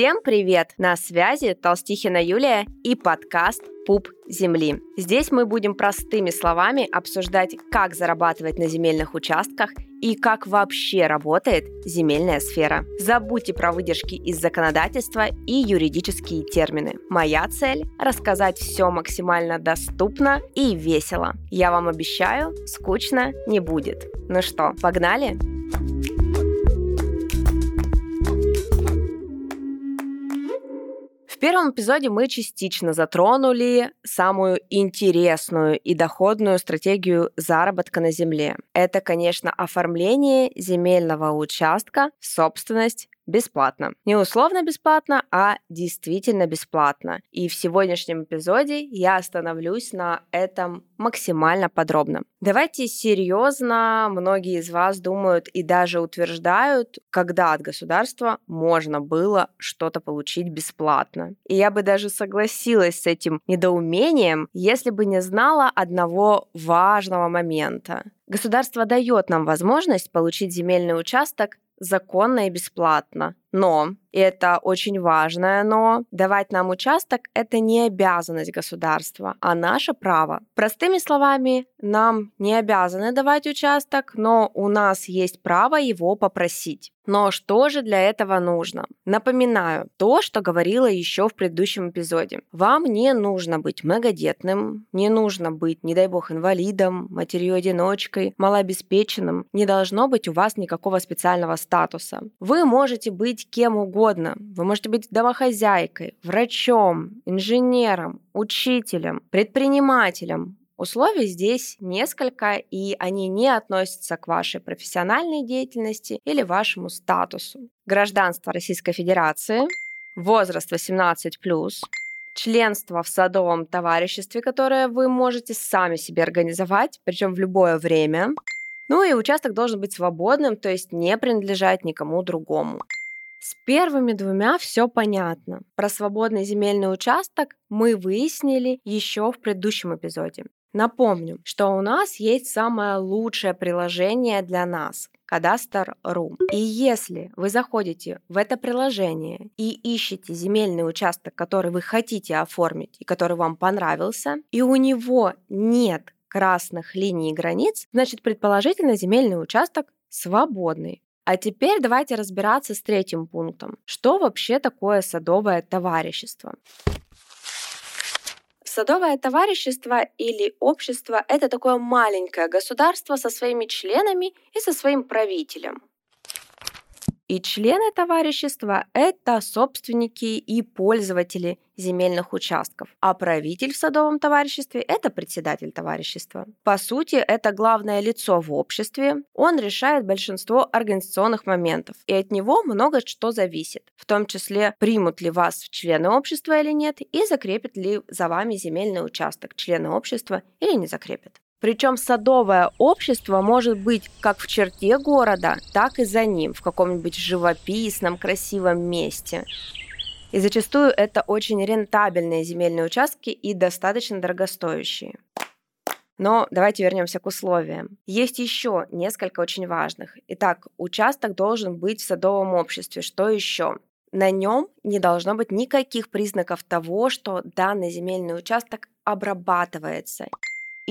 Всем привет! На связи Толстихина Юлия и подкаст «Пуп земли». Здесь мы будем простыми словами обсуждать, как зарабатывать на земельных участках и как вообще работает земельная сфера. Забудьте про выдержки из законодательства и юридические термины. Моя цель – рассказать все максимально доступно и весело. Я вам обещаю, скучно не будет. Ну что, погнали? Погнали! Первом эпизоде мы частично затронули самую интересную и доходную стратегию заработка на земле. Это, конечно, оформление земельного участка в собственность бесплатно. Не условно бесплатно, а действительно бесплатно. И в сегодняшнем эпизоде я остановлюсь на этом максимально подробно. Давайте серьезно, многие из вас думают и даже утверждают, когда от государства можно было что-то получить бесплатно. И я бы даже согласилась с этим недоумением, если бы не знала одного важного момента. Государство дает нам возможность получить земельный участок законно и бесплатно. Но, и это очень важное но, давать нам участок – это не обязанность государства, а наше право. Простыми словами, нам не обязаны давать участок, но у нас есть право его попросить. Но что же для этого нужно? Напоминаю то, что говорила еще в предыдущем эпизоде. Вам не нужно быть многодетным, не нужно быть, не дай бог, инвалидом, матерью-одиночкой, малообеспеченным, не должно быть у вас никакого специального статуса. Вы можете быть быть кем угодно. Вы можете быть домохозяйкой, врачом, инженером, учителем, предпринимателем. Условий здесь несколько, и они не относятся к вашей профессиональной деятельности или вашему статусу. Гражданство Российской Федерации, возраст 18+, членство в садовом товариществе, которое вы можете сами себе организовать, причем в любое время. Ну и участок должен быть свободным, то есть не принадлежать никому другому. С первыми двумя все понятно. Про свободный земельный участок мы выяснили еще в предыдущем эпизоде. Напомню, что у нас есть самое лучшее приложение для нас Кадастр.ру. И если вы заходите в это приложение и ищете земельный участок, который вы хотите оформить и который вам понравился, и у него нет красных линий и границ, значит, предположительно, земельный участок свободный. А теперь давайте разбираться с третьим пунктом. Что вообще такое садовое товарищество? Садовое товарищество или общество – это такое маленькое государство со своими членами и со своим правителем. И члены товарищества – это собственники и пользователи земельных участков, а правитель в садовом товариществе – это председатель товарищества. По сути, это главное лицо в обществе, он решает большинство организационных моментов, и от него много что зависит, в том числе примут ли вас в члены общества или нет, и закрепит ли за вами земельный участок члены общества или не закрепит. Причем садовое общество может быть как в черте города, так и за ним, в каком-нибудь живописном, красивом месте. И зачастую это очень рентабельные земельные участки и достаточно дорогостоящие. Но давайте вернемся к условиям. Есть еще несколько очень важных. Итак, участок должен быть в садовом обществе. Что еще? На нем не должно быть никаких признаков того, что данный земельный участок обрабатывается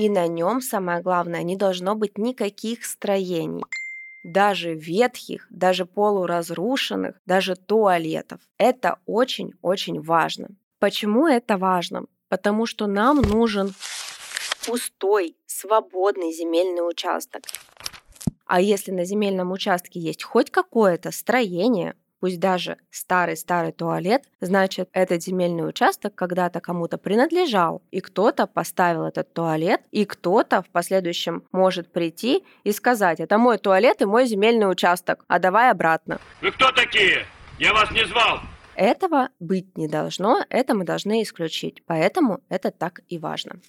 и на нем, самое главное, не должно быть никаких строений. Даже ветхих, даже полуразрушенных, даже туалетов. Это очень-очень важно. Почему это важно? Потому что нам нужен пустой, свободный земельный участок. А если на земельном участке есть хоть какое-то строение, пусть даже старый-старый туалет, значит, этот земельный участок когда-то кому-то принадлежал, и кто-то поставил этот туалет, и кто-то в последующем может прийти и сказать, это мой туалет и мой земельный участок, а давай обратно. Вы кто такие? Я вас не звал. Этого быть не должно, это мы должны исключить, поэтому это так и важно.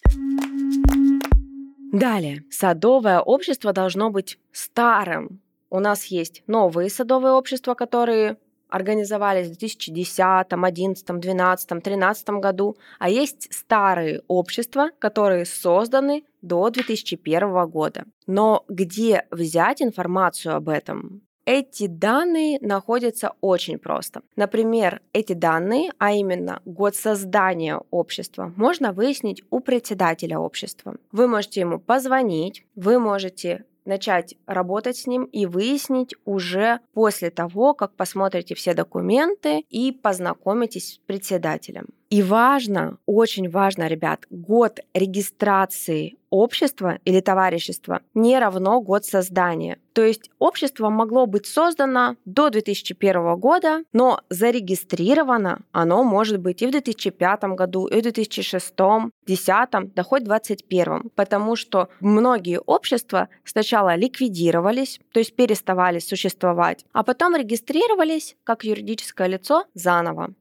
Далее, садовое общество должно быть старым, у нас есть новые садовые общества, которые организовались в 2010, 2011, 2012, 2013 году, а есть старые общества, которые созданы до 2001 года. Но где взять информацию об этом? Эти данные находятся очень просто. Например, эти данные, а именно год создания общества, можно выяснить у председателя общества. Вы можете ему позвонить, вы можете начать работать с ним и выяснить уже после того, как посмотрите все документы и познакомитесь с председателем. И важно, очень важно, ребят, год регистрации общества или товарищества не равно год создания. То есть общество могло быть создано до 2001 года, но зарегистрировано оно может быть и в 2005 году, и в 2006, 2010, да хоть 2021. Потому что многие общества сначала ликвидировались, то есть переставали существовать, а потом регистрировались как юридическое лицо заново.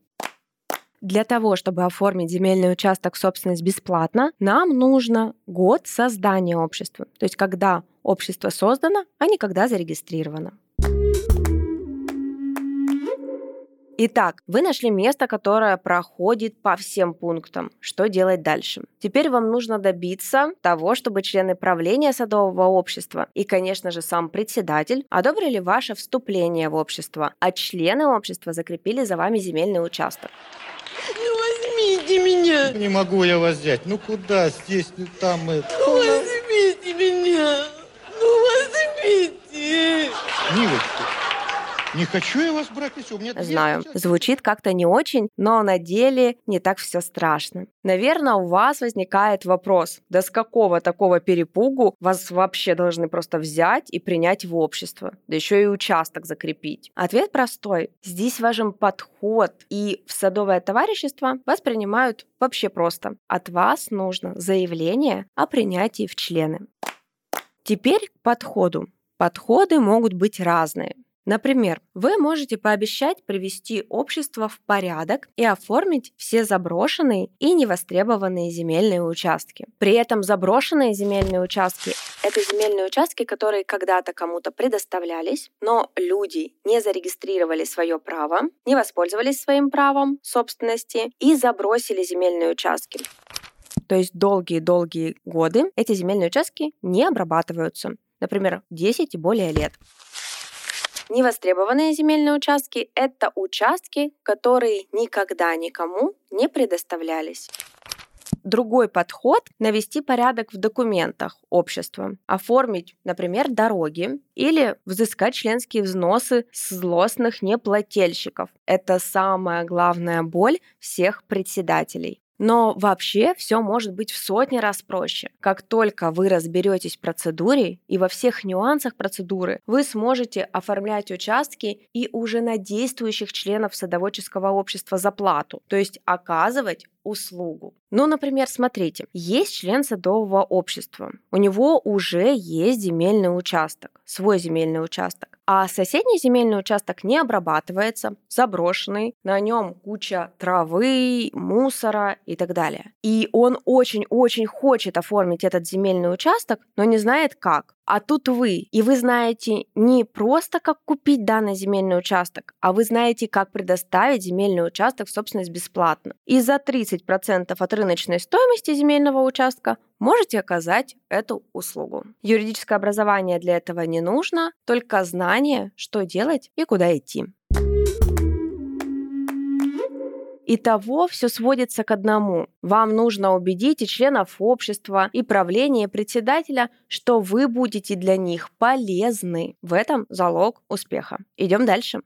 Для того, чтобы оформить земельный участок в собственность бесплатно, нам нужно год создания общества. То есть когда общество создано, а не когда зарегистрировано. Итак, вы нашли место, которое проходит по всем пунктам. Что делать дальше? Теперь вам нужно добиться того, чтобы члены правления садового общества и, конечно же, сам председатель одобрили ваше вступление в общество, а члены общества закрепили за вами земельный участок. Возьмите меня. Не могу я вас взять. Ну куда? Здесь, ну там. Ну возьмите меня. Ну возьмите. Милочка, не хочу я вас брать, у меня... Знаю, звучит как-то не очень, но на деле не так все страшно. Наверное, у вас возникает вопрос, да с какого такого перепугу вас вообще должны просто взять и принять в общество, да еще и участок закрепить? Ответ простой. Здесь важен подход, и в садовое товарищество вас принимают вообще просто. От вас нужно заявление о принятии в члены. Теперь к подходу. Подходы могут быть разные. Например, вы можете пообещать привести общество в порядок и оформить все заброшенные и невостребованные земельные участки. При этом заброшенные земельные участки – это земельные участки, которые когда-то кому-то предоставлялись, но люди не зарегистрировали свое право, не воспользовались своим правом собственности и забросили земельные участки. То есть долгие-долгие годы эти земельные участки не обрабатываются. Например, 10 и более лет. Невостребованные земельные участки – это участки, которые никогда никому не предоставлялись. Другой подход – навести порядок в документах общества, оформить, например, дороги или взыскать членские взносы с злостных неплательщиков. Это самая главная боль всех председателей. Но вообще все может быть в сотни раз проще. Как только вы разберетесь в процедуре и во всех нюансах процедуры, вы сможете оформлять участки и уже на действующих членов садоводческого общества за плату, то есть оказывать услугу. Ну, например, смотрите, есть член садового общества, у него уже есть земельный участок, свой земельный участок, а соседний земельный участок не обрабатывается, заброшенный, на нем куча травы, мусора и так далее. И он очень-очень хочет оформить этот земельный участок, но не знает как. А тут вы, и вы знаете не просто, как купить данный земельный участок, а вы знаете, как предоставить земельный участок в собственность бесплатно. И за 30% от рыночной стоимости земельного участка можете оказать эту услугу. Юридическое образование для этого не нужно, только знание, что делать и куда идти. Итого все сводится к одному. Вам нужно убедить и членов общества, и правления, и председателя, что вы будете для них полезны. В этом залог успеха. Идем дальше.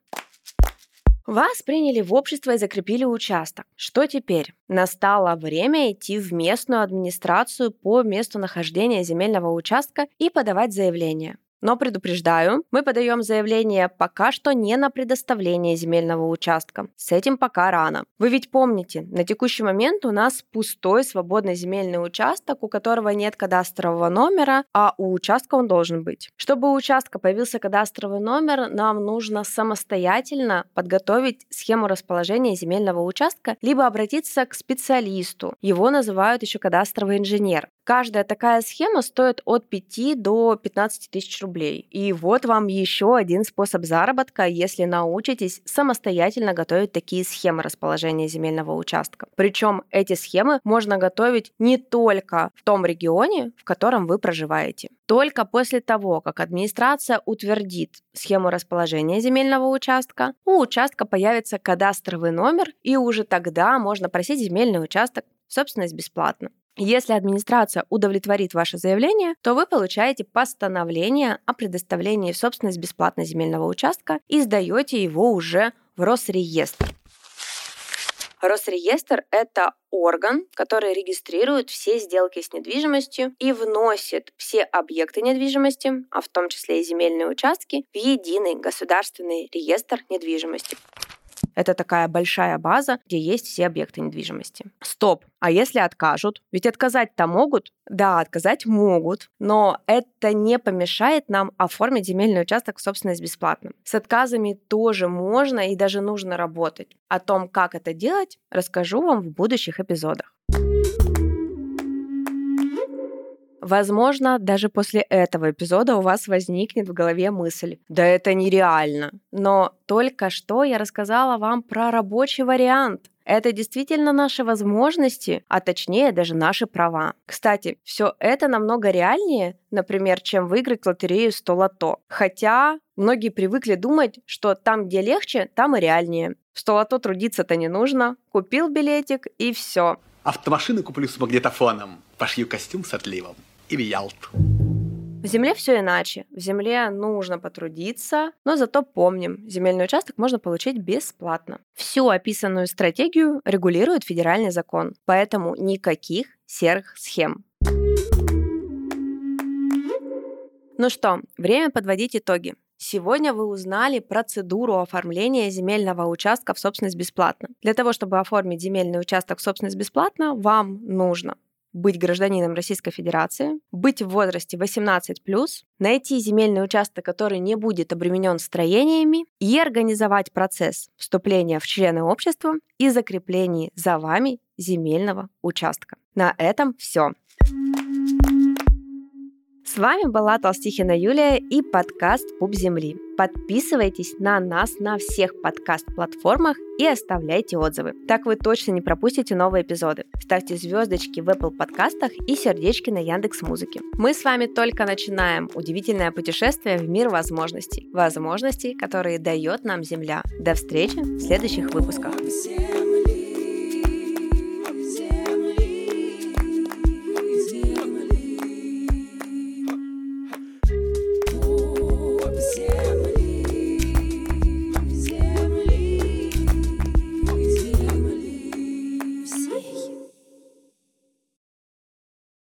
Вас приняли в общество и закрепили участок. Что теперь? Настало время идти в местную администрацию по месту нахождения земельного участка и подавать заявление. Но предупреждаю, мы подаем заявление пока что не на предоставление земельного участка. С этим пока рано. Вы ведь помните, на текущий момент у нас пустой свободный земельный участок, у которого нет кадастрового номера, а у участка он должен быть. Чтобы у участка появился кадастровый номер, нам нужно самостоятельно подготовить схему расположения земельного участка, либо обратиться к специалисту. Его называют еще кадастровый инженер. Каждая такая схема стоит от 5 до 15 тысяч рублей. И вот вам еще один способ заработка, если научитесь самостоятельно готовить такие схемы расположения земельного участка. Причем эти схемы можно готовить не только в том регионе, в котором вы проживаете. Только после того, как администрация утвердит схему расположения земельного участка, у участка появится кадастровый номер, и уже тогда можно просить земельный участок собственность бесплатно. Если администрация удовлетворит ваше заявление, то вы получаете постановление о предоставлении в собственность бесплатно земельного участка и сдаете его уже в Росреестр. Росреестр – это орган, который регистрирует все сделки с недвижимостью и вносит все объекты недвижимости, а в том числе и земельные участки, в единый государственный реестр недвижимости. Это такая большая база, где есть все объекты недвижимости. Стоп. А если откажут? Ведь отказать-то могут? Да, отказать могут, но это не помешает нам оформить земельный участок в собственность бесплатно. С отказами тоже можно и даже нужно работать. О том, как это делать, расскажу вам в будущих эпизодах. Возможно, даже после этого эпизода у вас возникнет в голове мысль «Да это нереально». Но только что я рассказала вам про рабочий вариант. Это действительно наши возможности, а точнее даже наши права. Кстати, все это намного реальнее, например, чем выиграть лотерею 100 лото. Хотя многие привыкли думать, что там, где легче, там и реальнее. В 100 лото трудиться-то не нужно. Купил билетик и все. Автомашины куплю с магнитофоном, пошью костюм с отливом и в Ялту. В земле все иначе. В земле нужно потрудиться, но зато помним, земельный участок можно получить бесплатно. Всю описанную стратегию регулирует федеральный закон, поэтому никаких серых схем. Ну что, время подводить итоги. Сегодня вы узнали процедуру оформления земельного участка в собственность бесплатно. Для того, чтобы оформить земельный участок в собственность бесплатно, вам нужно быть гражданином Российской Федерации, быть в возрасте 18+, найти земельный участок, который не будет обременен строениями, и организовать процесс вступления в члены общества и закрепления за вами земельного участка. На этом все. С вами была Толстихина Юлия и подкаст «Пуп земли». Подписывайтесь на нас на всех подкаст-платформах и оставляйте отзывы. Так вы точно не пропустите новые эпизоды. Ставьте звездочки в Apple подкастах и сердечки на Яндекс Музыке. Мы с вами только начинаем удивительное путешествие в мир возможностей. Возможностей, которые дает нам Земля. До встречи в следующих выпусках.